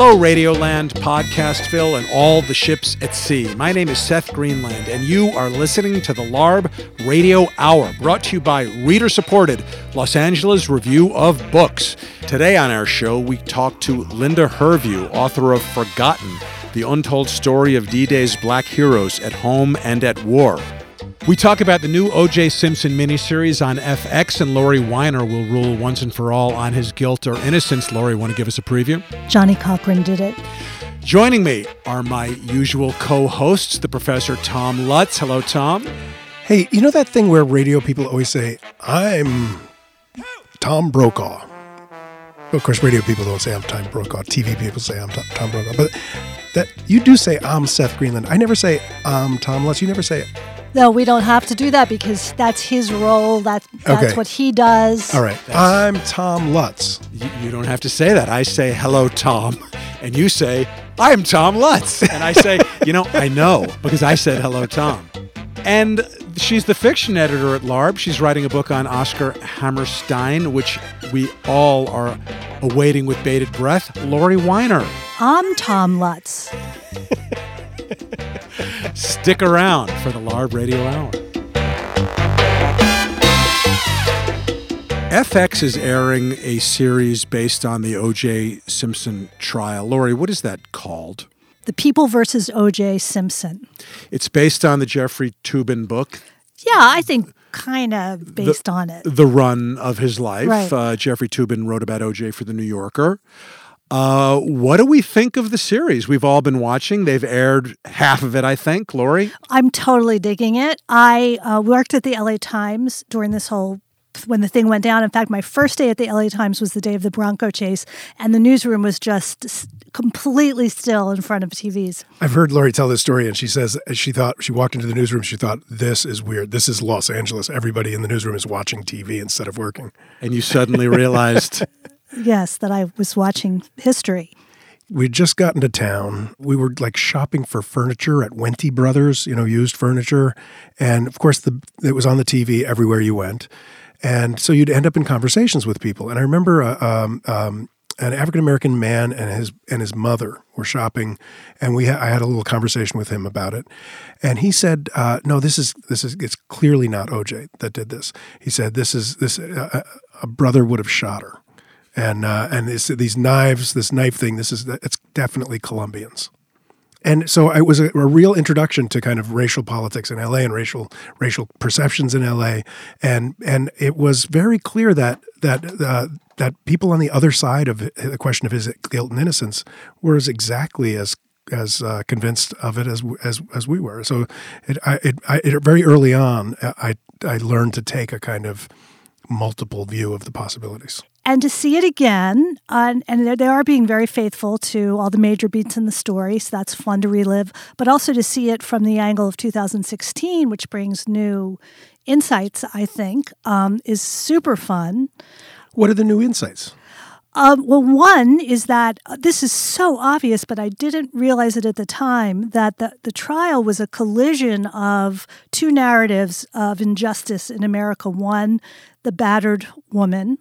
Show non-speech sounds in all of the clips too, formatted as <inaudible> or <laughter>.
Hello, Radioland, Podcastville, and all the ships at sea. My name is Seth Greenland, and you are listening to the LARB Radio Hour, brought to you by reader supported Los Angeles Review of Books. Today on our show, we talk to Linda Hervieux, author of Forgotten, the untold story of D Day's black heroes at home and at war. We talk about the new O.J. Simpson miniseries on FX, and Laurie Winer will rule once and for all on his guilt or innocence. Laurie, want to give us a preview? Johnnie Cochran did it. Joining me are my usual co hosts, the Professor Tom Lutz. Hello, Tom. Hey, you know that thing where radio people always say, I'm Tom Brokaw? Of course, radio people don't say I'm Tom Brokaw. TV people say I'm Tom Brokaw. But that you do say I'm Seth Greenland. I never say I'm Tom Lutz. You never say it. No, we don't have to do that because that's his role. That, that's Okay. what he does. All right. I'm Tom Lutz. You, you don't have to say that. I say, hello, Tom. <laughs> And you say, I'm Tom Lutz. <laughs> And I say, you know, I know because I said hello, Tom. And she's the fiction editor at LARB. She's writing a book on Oscar Hammerstein, which we all are awaiting with bated breath. Laurie Winer. I'm Tom Lutz. <laughs> Stick around for the LARB Radio Hour. FX is airing a series based on the O.J. Simpson trial. Laurie, what is that called? The People versus O.J. Simpson. It's based on the Jeffrey Toobin book, Yeah, I think kind of based on it. The Run of His Life. Right. Uh, Jeffrey Toobin wrote about O.J. for The New Yorker. Uh, what do we think of the series? We've all been watching. They've aired half of it, I think. Laurie, I'm totally digging it. I uh, worked at the LA Times during this whole when the thing went down. In fact, my first day at the LA Times was the day of the Bronco chase, and the newsroom was just s- completely still in front of TVs. I've heard Laurie tell this story, and she says she thought she walked into the newsroom. She thought this is weird. This is Los Angeles. Everybody in the newsroom is watching TV instead of working. And you suddenly realized <laughs> Yes, that I was watching history. We'd just gotten to town. We were like shopping for furniture at Wenty Brothers, you know, used furniture, and of course, the it was on the TV everywhere you went, and so you'd end up in conversations with people. And I remember uh, um, um, an African American man and his and his mother were shopping, and we ha- I had a little conversation with him about it, and he said, uh, "No, this is this is it's clearly not OJ that did this." He said, "This is this uh, a brother would have shot her." And uh, and this, these knives, this knife thing, this is it's definitely Colombians. And so it was a, a real introduction to kind of racial politics in LA and racial racial perceptions in LA, and and it was very clear that that uh, that people on the other side of the question of his guilt and innocence were as exactly as as uh, convinced of it as as as we were. So it I, it, I, it very early on I I learned to take a kind of multiple view of the possibilities. And to see it again, uh, and they- are being very faithful to all the major beats in the story, so that's fun to relive. But also to see it from the angle of 2016, which brings new insights, I think, um, is super fun. What are the new insights? Um, well, one is that uh, this is so obvious, but I didn't realize it at the time that the, the trial was a collision of two narratives of injustice in America. One, the battered woman,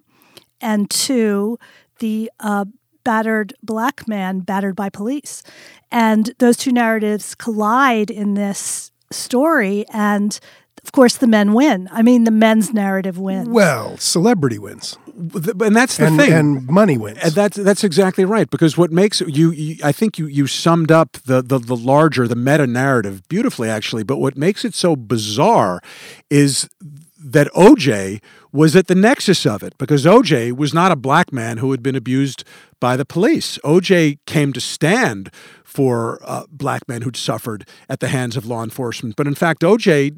and two, the uh, battered black man battered by police. And those two narratives collide in this story. And of course, the men win. I mean, the men's narrative wins. Well, celebrity wins, and that's the and, thing. and money wins. And that's that's exactly right because what makes you, you I think you you summed up the, the the larger the meta narrative beautifully actually but what makes it so bizarre is that OJ was at the nexus of it because OJ was not a black man who had been abused by the police. OJ came to stand for uh, black men who'd suffered at the hands of law enforcement but in fact OJ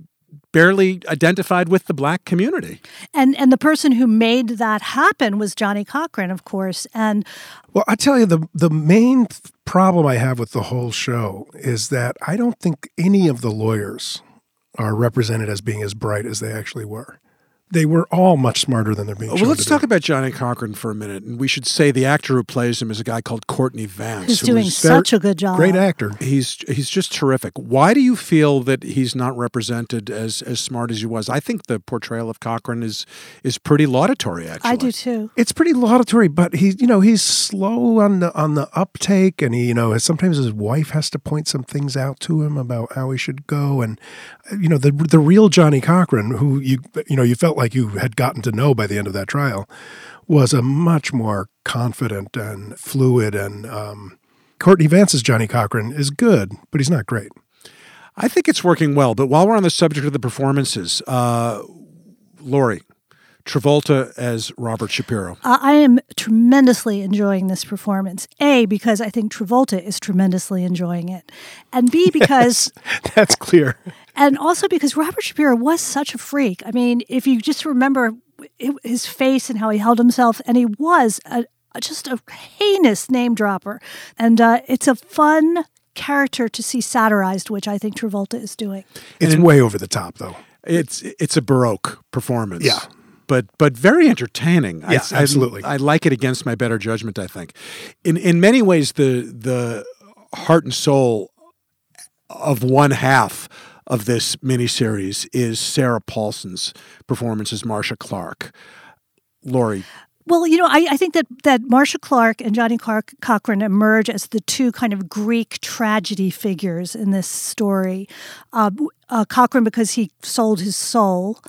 barely identified with the black community. And and the person who made that happen was Johnnie Cochran, of course. And well, I tell you, the the main th- problem I have with the whole show is that I don't think any of the lawyers are represented as being as bright as they actually were. They were all much smarter than they're being. Well, let's talk about Johnnie Cochran for a minute, and we should say the actor who plays him is a guy called Courtney Vance, who's doing such a good job. Great actor. He's he's just terrific. Why do you feel that he's not represented as as smart as he was? I think the portrayal of Cochran is is pretty laudatory. Actually, I do too. It's pretty laudatory, but he's you know he's slow on the on the uptake, and he you know sometimes his wife has to point some things out to him about how he should go, and you know the the real Johnnie Cochran, who you you know you felt like you had gotten to know by the end of that trial, was a much more confident and fluid and um, Courtney Vance's Johnnie Cochran is good, but he's not great. I think it's working well. But while we're on the subject of the performances, uh, Laurie, Travolta as Robert Shapiro. I am tremendously enjoying this performance. A, because I think Travolta is tremendously enjoying it. And B, because. yes, <laughs> that's clear. And also because Robert Shapiro was such a freak. I mean, if you just remember his face and how he held himself, and he was a, just a heinous name dropper. And uh, it's a fun character to see satirized, which I think Travolta is doing. It's and way over the top, though. It's it's a baroque performance. Yeah but but very entertaining. Yeah, I, absolutely. I, I, like it against my better judgment. I think, in in many ways, the the heart and soul of one half of this miniseries is Sarah Paulson's performance as Marcia Clark. Laurie. Well, you know, I, I think that, that Marcia Clark and Johnnie Clark Cochran emerge as the two kind of Greek tragedy figures in this story. Uh, uh, Cochran because he sold his soul,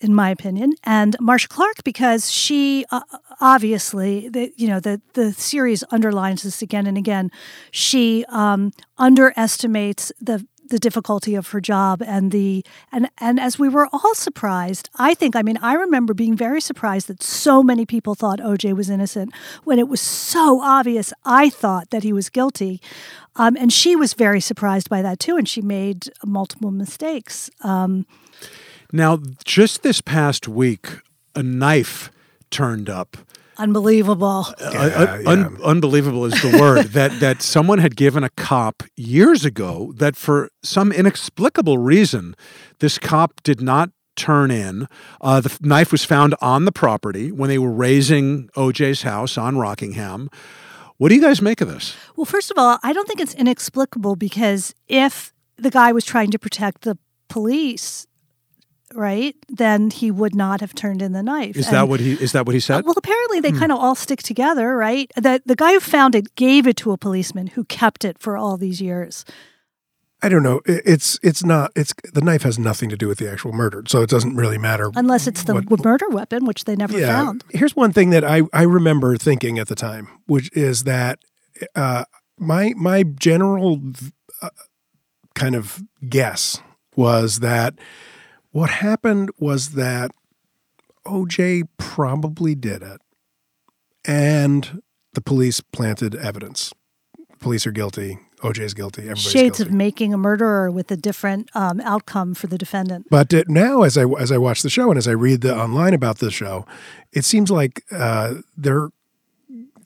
in my opinion, and Marcia Clark because she uh, obviously, the, you know, the the series underlines this again and again. She um, underestimates the the difficulty of her job and the and and as we were all surprised i think i mean i remember being very surprised that so many people thought oj was innocent when it was so obvious i thought that he was guilty um, and she was very surprised by that too and she made multiple mistakes um, now, just this past week, a knife turned up. Unbelievable. Uh, uh yeah, un- unbelievable is the word <laughs> that that someone had given a cop years ago that for some inexplicable reason this cop did not turn in. Uh, the knife was found on the property when they were razing OJ's house on Rockingham. What do you guys make of this? Well, first of all, I don't think it's inexplicable because if the guy was trying to protect the police, right, then he would not have turned in the knife. Is and, that what he is that what he said? well, apparently they hmm. kind of all stick together, right? The the guy who found it gave it to a policeman who kept it for all these years. I don't know. It's it's not. It's the knife has nothing to do with the actual murder, so it doesn't really matter. Unless it's the what, murder weapon, which they never yeah, found. Here's one thing that I I remember thinking at the time, which is that uh, my my general uh, kind of guess was that what happened was that OJ probably did it, and the police planted evidence. Police are guilty. OJ is guilty. Everybody's Shades guilty. of making a murderer with a different um, outcome for the defendant. But it, now, as I as I watch the show and as I read the online about the show, it seems like uh, there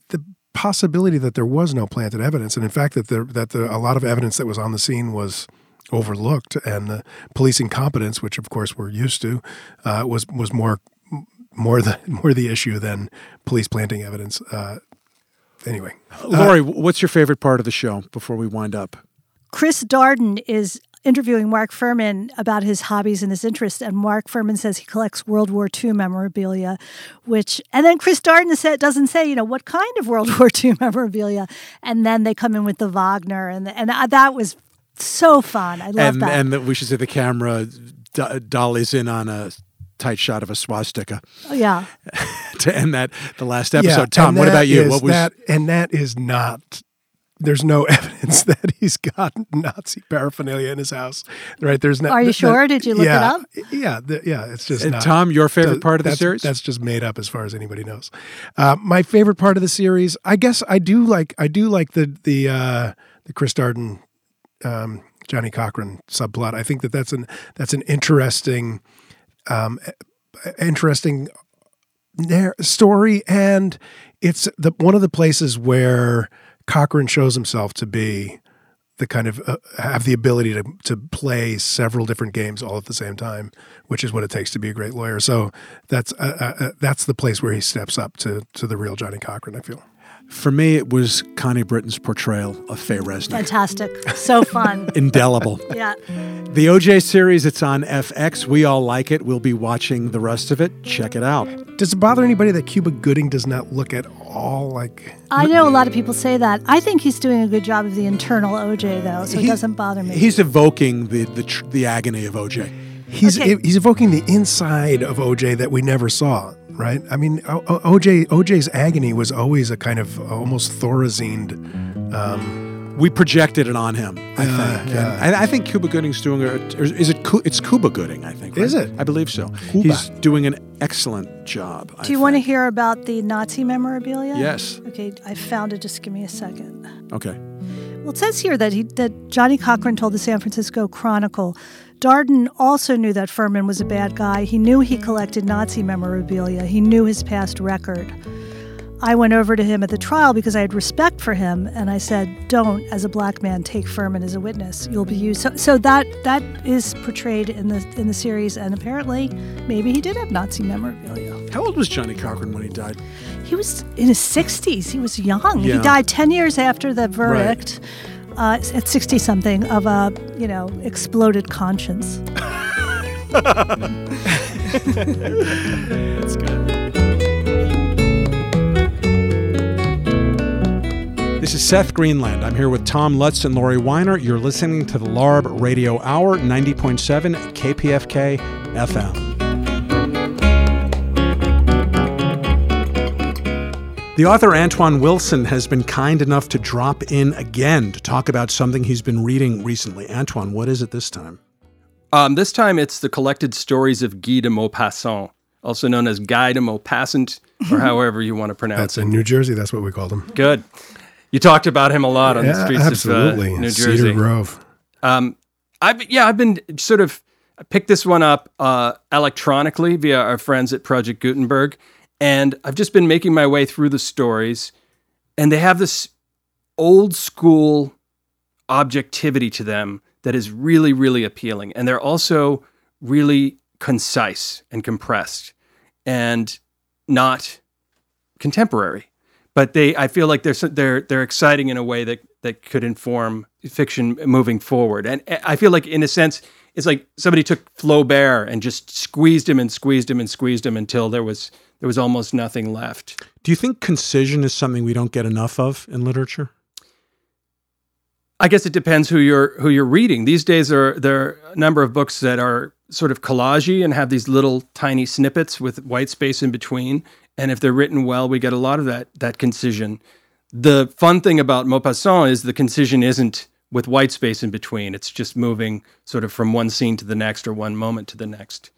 the possibility that there was no planted evidence, and in fact that there that the, a lot of evidence that was on the scene was overlooked, and the police incompetence, which of course we're used to, uh, was was more more the <laughs> more the issue than police planting evidence. Uh, anyway, Laurie, uh, what's your favorite part of the show before we wind up? Chris Darden is interviewing Mark Fuhrman about his hobbies and his interests, and Mark Fuhrman says he collects World War II memorabilia, which, and then Chris Darden said, doesn't say, you know, what kind of World <laughs> War II memorabilia, and then they come in with the Wagner, and and that was so fun. I love and, that. And the, we should say the camera do- dollies in on a tight shot of a swastika. Oh, yeah. <laughs> to end that the last episode. Yeah, Tom, what about you? What was that? And that is not. There's no <laughs> evidence that he's got Nazi paraphernalia in his house, right? There's no. Are you sure? Did you look yeah, it up? Yeah, the, yeah. It's just. And not, Tom, your favorite part of the series? That's just made up, as far as anybody knows. Uh, my favorite part of the series, I guess, I do like. I do like the the uh, the Chris Darden um, Johnnie Cochran subplot. I think that that's an that's an interesting, um, interesting story, and it's the one of the places where Cochran shows himself to be the kind of uh, have the ability to to play several different games all at the same time, which is what it takes to be a great lawyer. So that's uh, uh, uh that's the place where he steps up to to the real Johnnie Cochran. I feel. For me, it was Connie Britton's portrayal of Faye Resnick. Fantastic. So <laughs> fun. Indelible. yeah. The OJ series, it's on FX. We all like it. We'll be watching the rest of it. Check it out. Does it bother anybody that Cuba Gooding does not look at all like. I know a lot of people say that. I think he's doing a good job of the internal OJ, though, so he, it doesn't bother me. He's evoking the, the, tr- the agony of OJ. He's, okay. he's evoking the inside of OJ that we never saw right? I mean, OJ OJ's agony was always a kind of almost Thorazined. Um, we projected it on him. I yeah, think. Yeah. I, I, think Cuba Gooding's doing a. Is it? It's Cuba Gooding. I think. Right? Is it? I believe so. Cuba. He's doing an excellent job. Do you want to hear about the Nazi memorabilia? Yes. Okay, I found it. Just give me a second. Okay. Well, it says here that he that Johnnie Cochran told the San Francisco Chronicle Darden also knew that Fuhrman was a bad guy. He knew he collected Nazi memorabilia. He knew his past record. I went over to him at the trial because I had respect for him, and I said, "Don't, as a black man, take Fuhrman as a witness. You'll be used." So, so that that is portrayed in the in the series, and apparently, maybe he did have Nazi memorabilia. How old was Johnnie Cochran when he died? He was in his sixties. He was young. Yeah. He died ten years after the verdict. Right uh, at 60 something of a, you know, exploded conscience. <laughs> That's good. This is Seth Greenland. I'm here with Tom Lutz and Laurie Winer. You're listening to the LARB Radio Hour, 90.7 KPFK FM. The author Antoine Wilson has been kind enough to drop in again to talk about something he's been reading recently. Antoine, what is it this time? Um, this time it's the collected stories of Guy de Maupassant, also known as Guy de Maupassant, or <laughs> however you want to pronounce that's it. in New Jersey. That's what we called him. Good. You talked about him a lot on yeah, the streets absolutely. of uh, New Jersey. Cedar Grove. Um, I've yeah, I've been sort of I picked this one up uh, electronically via our friends at Project Gutenberg, and I've just been making my way through the stories, and they have this old school objectivity to them that is really, really appealing. And they're also really concise and compressed and not contemporary. But they, I feel like they're they're they're exciting in a way that that could inform fiction moving forward. And I feel like, in a sense, it's like somebody took Flaubert and just squeezed him and squeezed him and squeezed him until there was there was almost nothing left. Do you think concision is something we don't get enough of in literature? I guess it depends who you're who you're reading. These days are there are a number of books that are sort of collagey and have these little tiny snippets with white space in between. And if they're written well, we get a lot of that that concision. The fun thing about Maupassant is the concision isn't with white space in between. It's just moving sort of from one scene to the next or one moment to the next.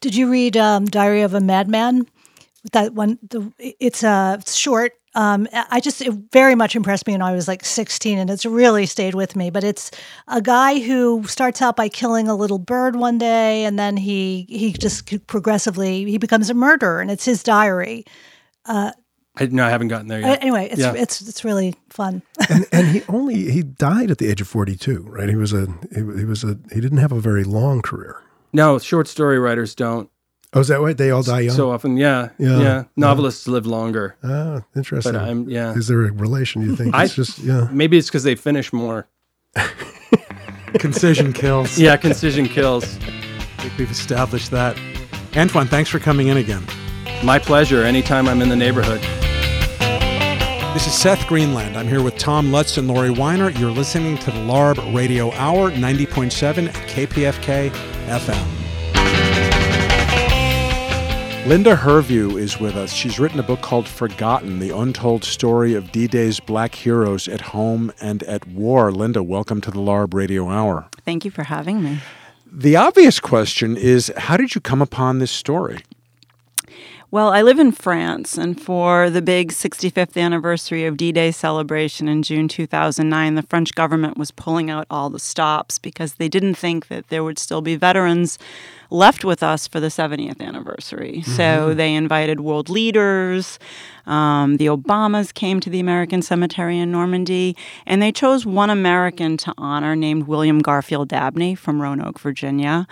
Did you read um, Diary of a Madman? That one the it's a uh, short um, I just it very much impressed me when I was like 16, and it's really stayed with me. But it's a guy who starts out by killing a little bird one day, and then he he just progressively he becomes a murderer, and it's his diary. Uh, I, no, I haven't gotten there yet. Anyway, it's yeah. it's it's really fun. and, and he <laughs> only he died at the age of 42, right? He was a he, he was a he didn't have a very long career. No, short story writers don't. Oh, is that right? They all die young. So often, yeah, yeah. yeah. Novelists live longer. Ah, interesting. But I'm, yeah. Is there a relation? You think? It's just, yeah. Maybe it's because they finish more. <laughs> concision kills. Yeah, concision kills. I think we've established that. Antoine, thanks for coming in again. My pleasure. Anytime I'm in the neighborhood. This is Seth Greenland. I'm here with Tom Lutz and Laurie Winer. You're listening to the LARB Radio Hour, 90.7 KPFK FM. Linda Hervieux is with us. She's written a book called Forgotten The Untold Story of D Day's Black Heroes at Home and at War. Linda, welcome to the LARB Radio Hour. Thank you for having me. The obvious question is how did you come upon this story? Well, I live in France, and for the big 65th anniversary of D Day celebration in June 2009, the French government was pulling out all the stops because they didn't think that there would still be veterans left with us for the 70th anniversary. Mm-hmm. So they invited world leaders. Um, the Obamas came to the American Cemetery in Normandy, and they chose one American to honor named William Garfield Dabney from Roanoke, Virginia.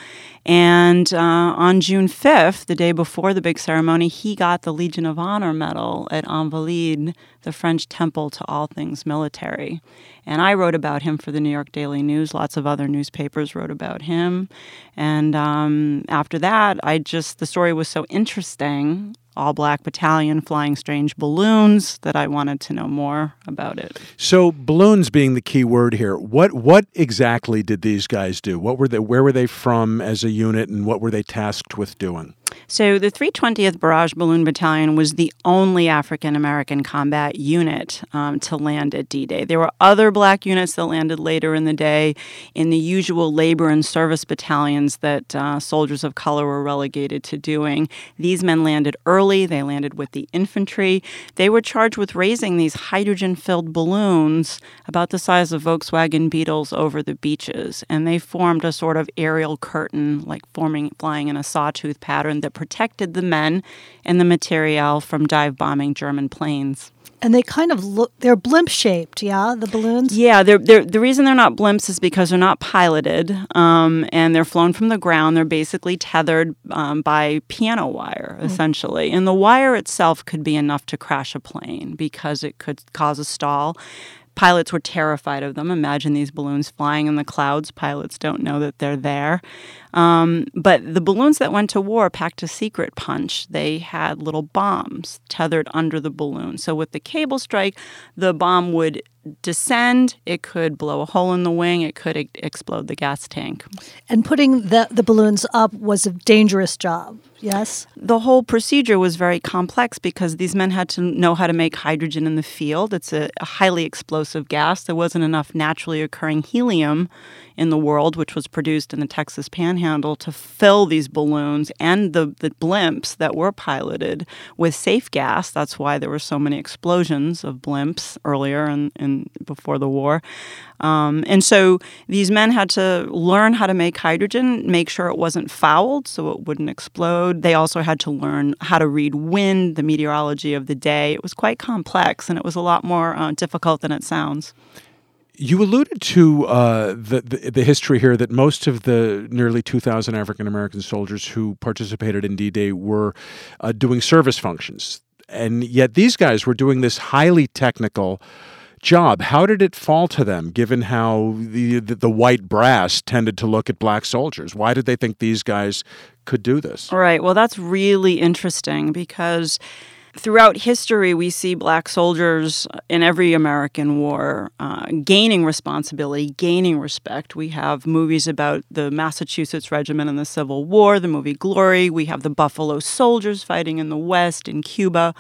And uh, on June 5th, the day before the big ceremony, he got the Legion of Honor medal at Invalides, the French temple to all things military. And I wrote about him for the New York Daily News. Lots of other newspapers wrote about him. And um, after that, I just, the story was so interesting all black battalion flying strange balloons that I wanted to know more about it. So balloons being the key word here. What what exactly did these guys do? What were they where were they from as a unit and what were they tasked with doing? So, the 320th Barrage Balloon Battalion was the only African American combat unit um, to land at D Day. There were other black units that landed later in the day in the usual labor and service battalions that uh, soldiers of color were relegated to doing. These men landed early, they landed with the infantry. They were charged with raising these hydrogen filled balloons about the size of Volkswagen Beetles over the beaches. And they formed a sort of aerial curtain, like forming, flying in a sawtooth pattern that protected the men and the material from dive bombing German planes. And they kind of look, they're blimp shaped, yeah, the balloons? Yeah, they're, they're, the reason they're not blimps is because they're not piloted um, and they're flown from the ground. They're basically tethered um, by piano wire, mm. essentially. And the wire itself could be enough to crash a plane because it could cause a stall. Pilots were terrified of them. Imagine these balloons flying in the clouds. Pilots don't know that they're there. Um, but the balloons that went to war packed a secret punch. They had little bombs tethered under the balloon. So with the cable strike, the bomb would descend, it could blow a hole in the wing, it could e- explode the gas tank. And putting the, the balloons up was a dangerous job, yes? The whole procedure was very complex because these men had to know how to make hydrogen in the field. It's a, a highly explosive gas. There wasn't enough naturally occurring helium in the world, which was produced in the Texas Panhandle, to fill these balloons and the, the blimps that were piloted with safe gas. That's why there were so many explosions of blimps earlier and in, in, before the war. Um, and so these men had to learn how to make hydrogen, make sure it wasn't fouled so it wouldn't explode. They also had to learn how to read wind, the meteorology of the day. It was quite complex and it was a lot more uh, difficult than it sounds. You alluded to uh, the, the, the history here that most of the nearly 2,000 African American soldiers who participated in D-Day were uh, doing service functions, and yet these guys were doing this highly technical job. How did it fall to them, given how the, the, the white brass tended to look at black soldiers? Why did they think these guys could do this? Right. Well, that's really interesting because throughout history, we see black soldiers in every American war uh, gaining responsibility, gaining respect. We have movies about the Massachusetts Regiment in the Civil War, the movie Glory. We have the Buffalo Soldiers fighting in the West, in Cuba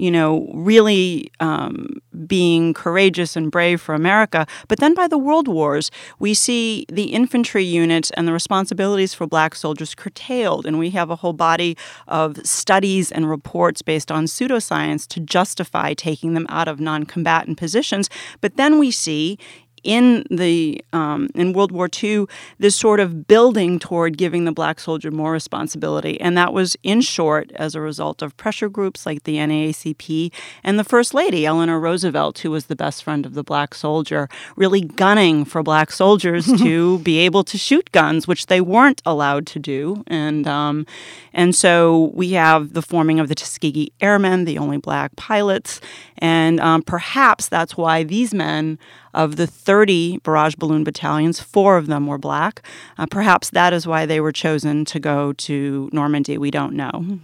you know, really um, being courageous and brave for America. But then by the World Wars, we see the infantry units and the responsibilities for black soldiers curtailed. And we have a whole body of studies and reports based on pseudoscience to justify taking them out of non combatant positions. But then we see in the um, in World War II this sort of building toward giving the black soldier more responsibility, and that was in short as a result of pressure groups like the NAACP and the First Lady Eleanor Roosevelt, who was the best friend of the black soldier, really gunning for black soldiers <laughs> to be able to shoot guns, which they weren't allowed to do, and um, and so we have the forming of the Tuskegee Airmen, the only black pilots, and um, perhaps that's why these men of the 30 barrage balloon battalions, four of them were black. Uh, perhaps that is why they were chosen to go to Normandy. We don't know.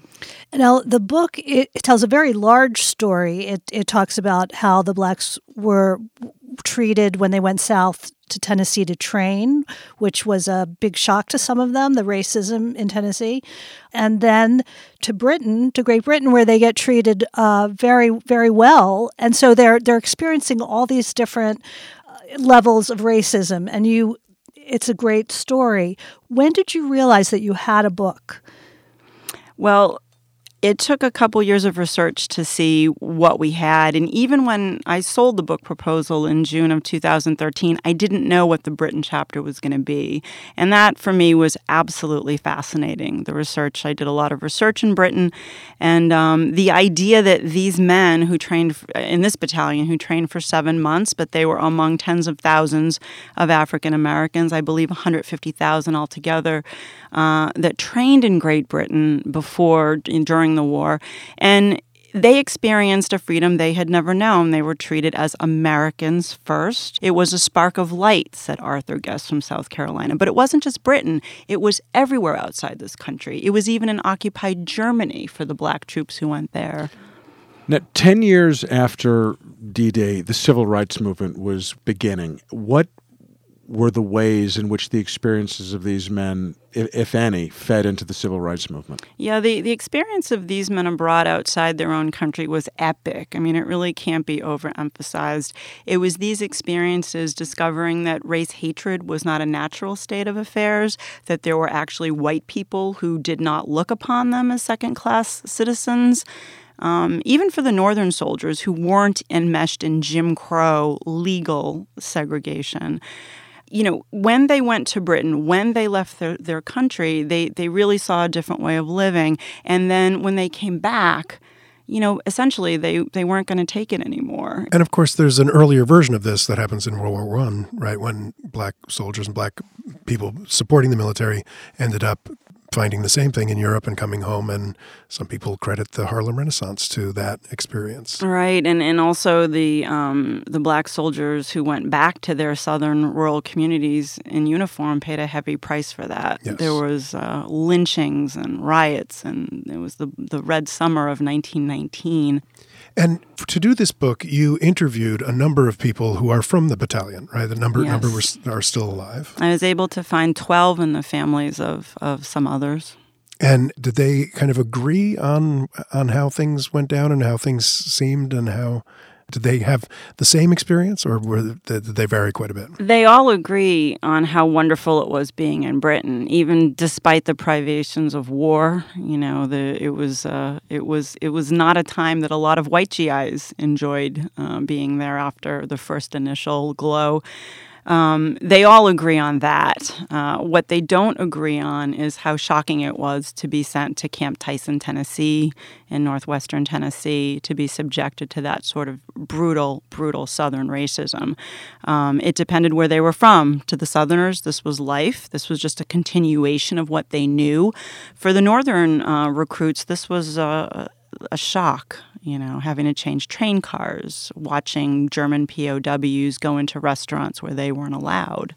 Now, the book it, it tells a very large story. It, it talks about how the blacks were treated when they went south to Tennessee to train, which was a big shock to some of them, the racism in Tennessee, and then to Britain, to Great Britain, where they get treated uh, very, very well, and so they're they're experiencing all these different uh, levels of racism, and you, it's a great story. When did you realize that you had a book? Well, it took a couple years of research to see what we had. And even when I sold the book proposal in June of 2013, I didn't know what the Britain chapter was going to be. And that for me was absolutely fascinating. The research, I did a lot of research in Britain. And um, the idea that these men who trained in this battalion, who trained for seven months, but they were among tens of thousands of African Americans, I believe 150,000 altogether, uh, that trained in Great Britain before, during the war. And they experienced a freedom they had never known. They were treated as Americans first. It was a spark of light, said Arthur Guest from South Carolina. But it wasn't just Britain, it was everywhere outside this country. It was even in occupied Germany for the black troops who went there. Now, 10 years after D Day, the civil rights movement was beginning. What were the ways in which the experiences of these men, if, if, any, fed into the civil rights movement? Yeah, the, the experience of these men abroad outside their own country was epic. I mean, it really can't be overemphasized. It was these experiences discovering that race hatred was not a natural state of affairs, that there were actually white people who did not look upon them as second class citizens. Um, even for the Northern soldiers who weren't enmeshed in Jim Crow legal segregation you know, when they went to Britain, when they left their, their country, they, they really saw a different way of living. And then when they came back, you know, essentially they, they weren't going to take it anymore. And of course, there's an earlier version of this that happens in World War One, right? When black soldiers and black people supporting the military ended up finding the same thing in Europe and coming home. And some people credit the Harlem Renaissance to that experience. Right, and and also the um, the black soldiers who went back to their southern rural communities in uniform paid a heavy price for that. Yes. There was uh, lynchings and riots, and it was the the Red Summer of 1919. And to do this book, you interviewed a number of people who are from the battalion, right? The number yes. number were, are still alive. I was able to find twelve in the families of of some others. And did they kind of agree on on how things went down and how things seemed and how did they have the same experience, or were they, did they vary quite a bit? They all agree on how wonderful it was being in Britain, even despite the privations of war. You know, the it was uh, it was it was not a time that a lot of white GIs enjoyed uh, being there after the first initial glow. Um, they all agree on that. Uh, what they don't agree on is how shocking it was to be sent to Camp Tyson, Tennessee, in northwestern Tennessee, to be subjected to that sort of brutal, brutal Southern racism. Um, it depended where they were from. To the Southerners, this was life. This was just a continuation of what they knew. For the Northern uh, recruits, this was a, a shock you know, having to change train cars, watching German POWs go into restaurants where they weren't allowed.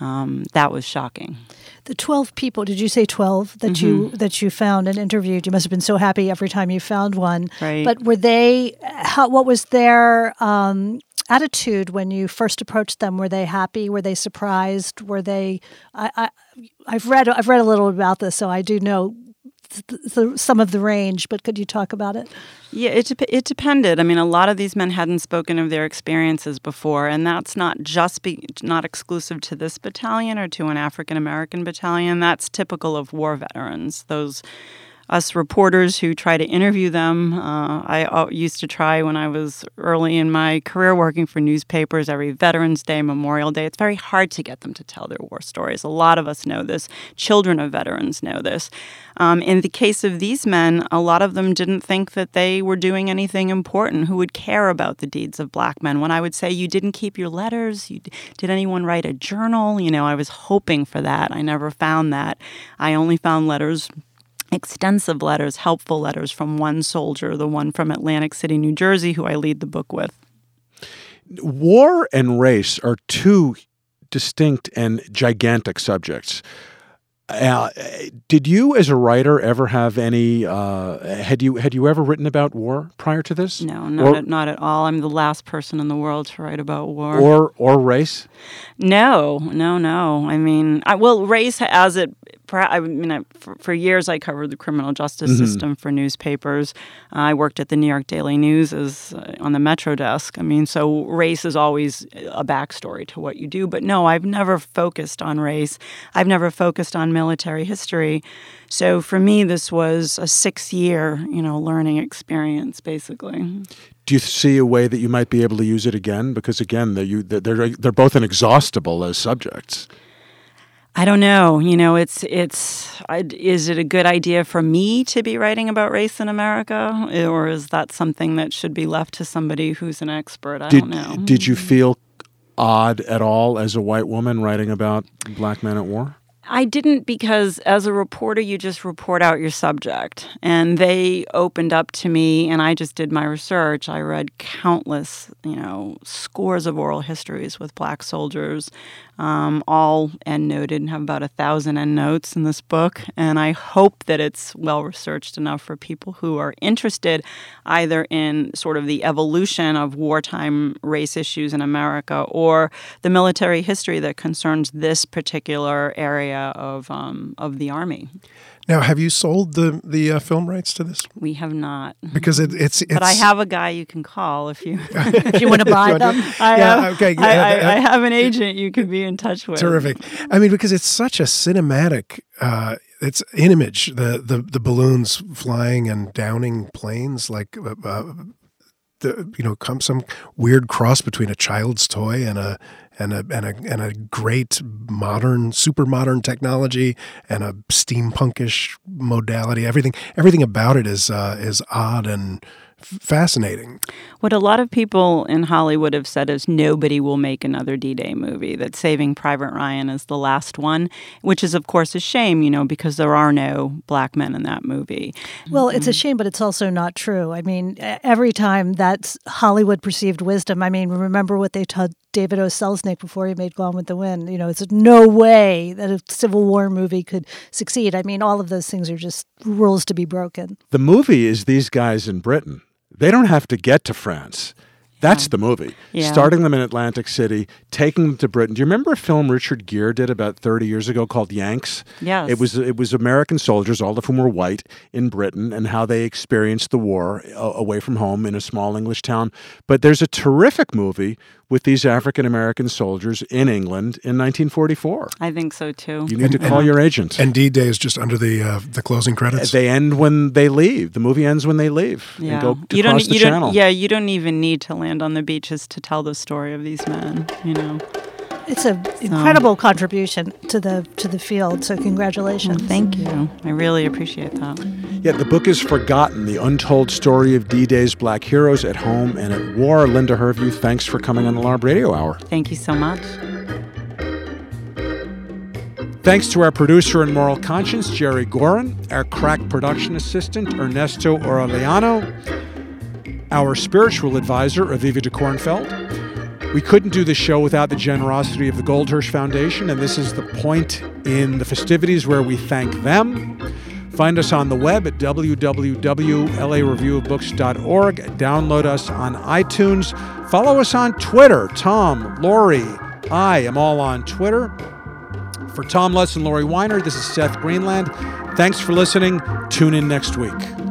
Um, that was shocking. The twelve people, did you say twelve that mm-hmm. you that you found and interviewed? You must have been so happy every time you found one. Right. But were they? How, what was their um, attitude when you first approached them? Were they happy? Were they surprised? Were they? I, I I've read I've read a little about this, so I do know the, some of the range, but could you talk about it? Yeah, it, it depended. I mean, a lot of these men hadn't spoken of their experiences before, and that's not just be, not exclusive to this battalion or to an African American battalion. That's typical of war veterans. Those us reporters who try to interview them. Uh, I used to try when I was early in my career working for newspapers every Veterans Day, Memorial Day. It's very hard to get them to tell their war stories. A lot of us know this. Children of veterans know this. Um, in the case of these men, a lot of them didn't think that they were doing anything important. Who would care about the deeds of black men? When I would say, You didn't keep your letters, you, did anyone write a journal? You know, I was hoping for that. I never found that. I only found letters extensive letters, helpful letters from one soldier, the one from Atlantic City, New Jersey, who I lead the book with. War and race are two distinct and gigantic subjects. Uh, did you, as a writer, ever have any? Uh, had you had you ever written about war prior to this? No, not or, at, not at all. I'm the last person in the world to write about war or or race. No, no, no. I mean, I, well, race as it I mean, I, for, for, years I covered the criminal justice mm-hmm. system for newspapers. Uh, I worked at the New York Daily News as uh, on the Metro desk. I mean, so race is always a backstory to what you do. But no, I've never focused on race. I've never focused on military history. So for me, this was a six-year, you know, learning experience, basically. Do you see a way that you might be able to use it again? Because again, they're, they're, they're both inexhaustible as subjects. I don't know. You know, it's it's is it a good idea for me to be writing about race in America, or is that something that should be left to somebody who's an expert? I did, don't know. Did you feel odd at all as a white woman writing about black men at war? I didn't because as a reporter, you just report out your subject. And they opened up to me, and I just did my research. I read countless, you know, scores of oral histories with black soldiers um, all endnoted and have about a thousand endnotes in this book. And I hope that it's well researched enough for people who are interested either in sort of the evolution of wartime race issues in America or the military history that concerns this particular area of, um, of the Army. Now, have you sold the the uh, film rights to this? We have not because it, it's, it's. But I have a guy you can call if you <laughs> <laughs> if you want to buy them. I yeah, have, okay. I, I, I, have an agent you can be in touch with. Terrific. I mean, because it's such a cinematic. Uh, it's an image the, the the balloons flying and downing planes like uh, uh the you know come some weird cross between a child's toy and a and a and a and a great modern, super modern technology and a steampunkish modality. Everything everything about it is uh, is odd and fascinating. What a lot of people in Hollywood have said is nobody will make another D Day movie, that Saving Private Ryan is the last one, which is, of course, a shame, you know, because there are no black men in that movie. Well, it's a mm-hmm. shame, but it's also not true. I mean, every time that's Hollywood perceived wisdom, I mean, remember what they told David O. Selznick before he made Gone with the Wind. You know, it's no way that a Civil War movie could succeed. I mean, all of those things are just rules to be broken. The movie is these guys in Britain. They don't have to get to France. That's the movie. Yeah. Starting them in Atlantic City, taking them to Britain. Do you remember a film Richard Gere did about 30 years ago called Yanks? Yes. It was it was American soldiers, all of whom were white, in Britain, and how they experienced the war uh, away from home in a small English town. But there's a terrific movie with these African American soldiers in England in 1944. I think so too. You need and, to call and, your agent. And D Day is just under the uh, the closing credits. They end when they leave. The movie ends when they leave. Yeah. go you don't, you channel. Don't, yeah, you don't even need to land on the beaches to tell the story of these men. You know. It's an incredible contribution to the to the field. So congratulations. Well, thank you. I really appreciate that. Yeah, the book is Forgotten: The Untold Story of D-Day's Black Heroes at Home and at War. Linda Hervieux, thanks for coming on the LARB Radio Hour. Thank you so much. Thanks to our producer and moral conscience, Jerry Gorin, our crack production assistant, Ernesto Orellano, our spiritual advisor, Aviva de Kornfeld, we couldn't do the show without the generosity of the Goldhirsh Foundation, and this is the point in the festivities where we thank them. Find us on the web at www.lareviewofbooks.org. Download us on iTunes. Follow us on Twitter. Tom, Laurie, I am all on Twitter. For Tom Lutz and Laurie Winer, this is Seth Greenland. Thanks for listening. Tune in next week.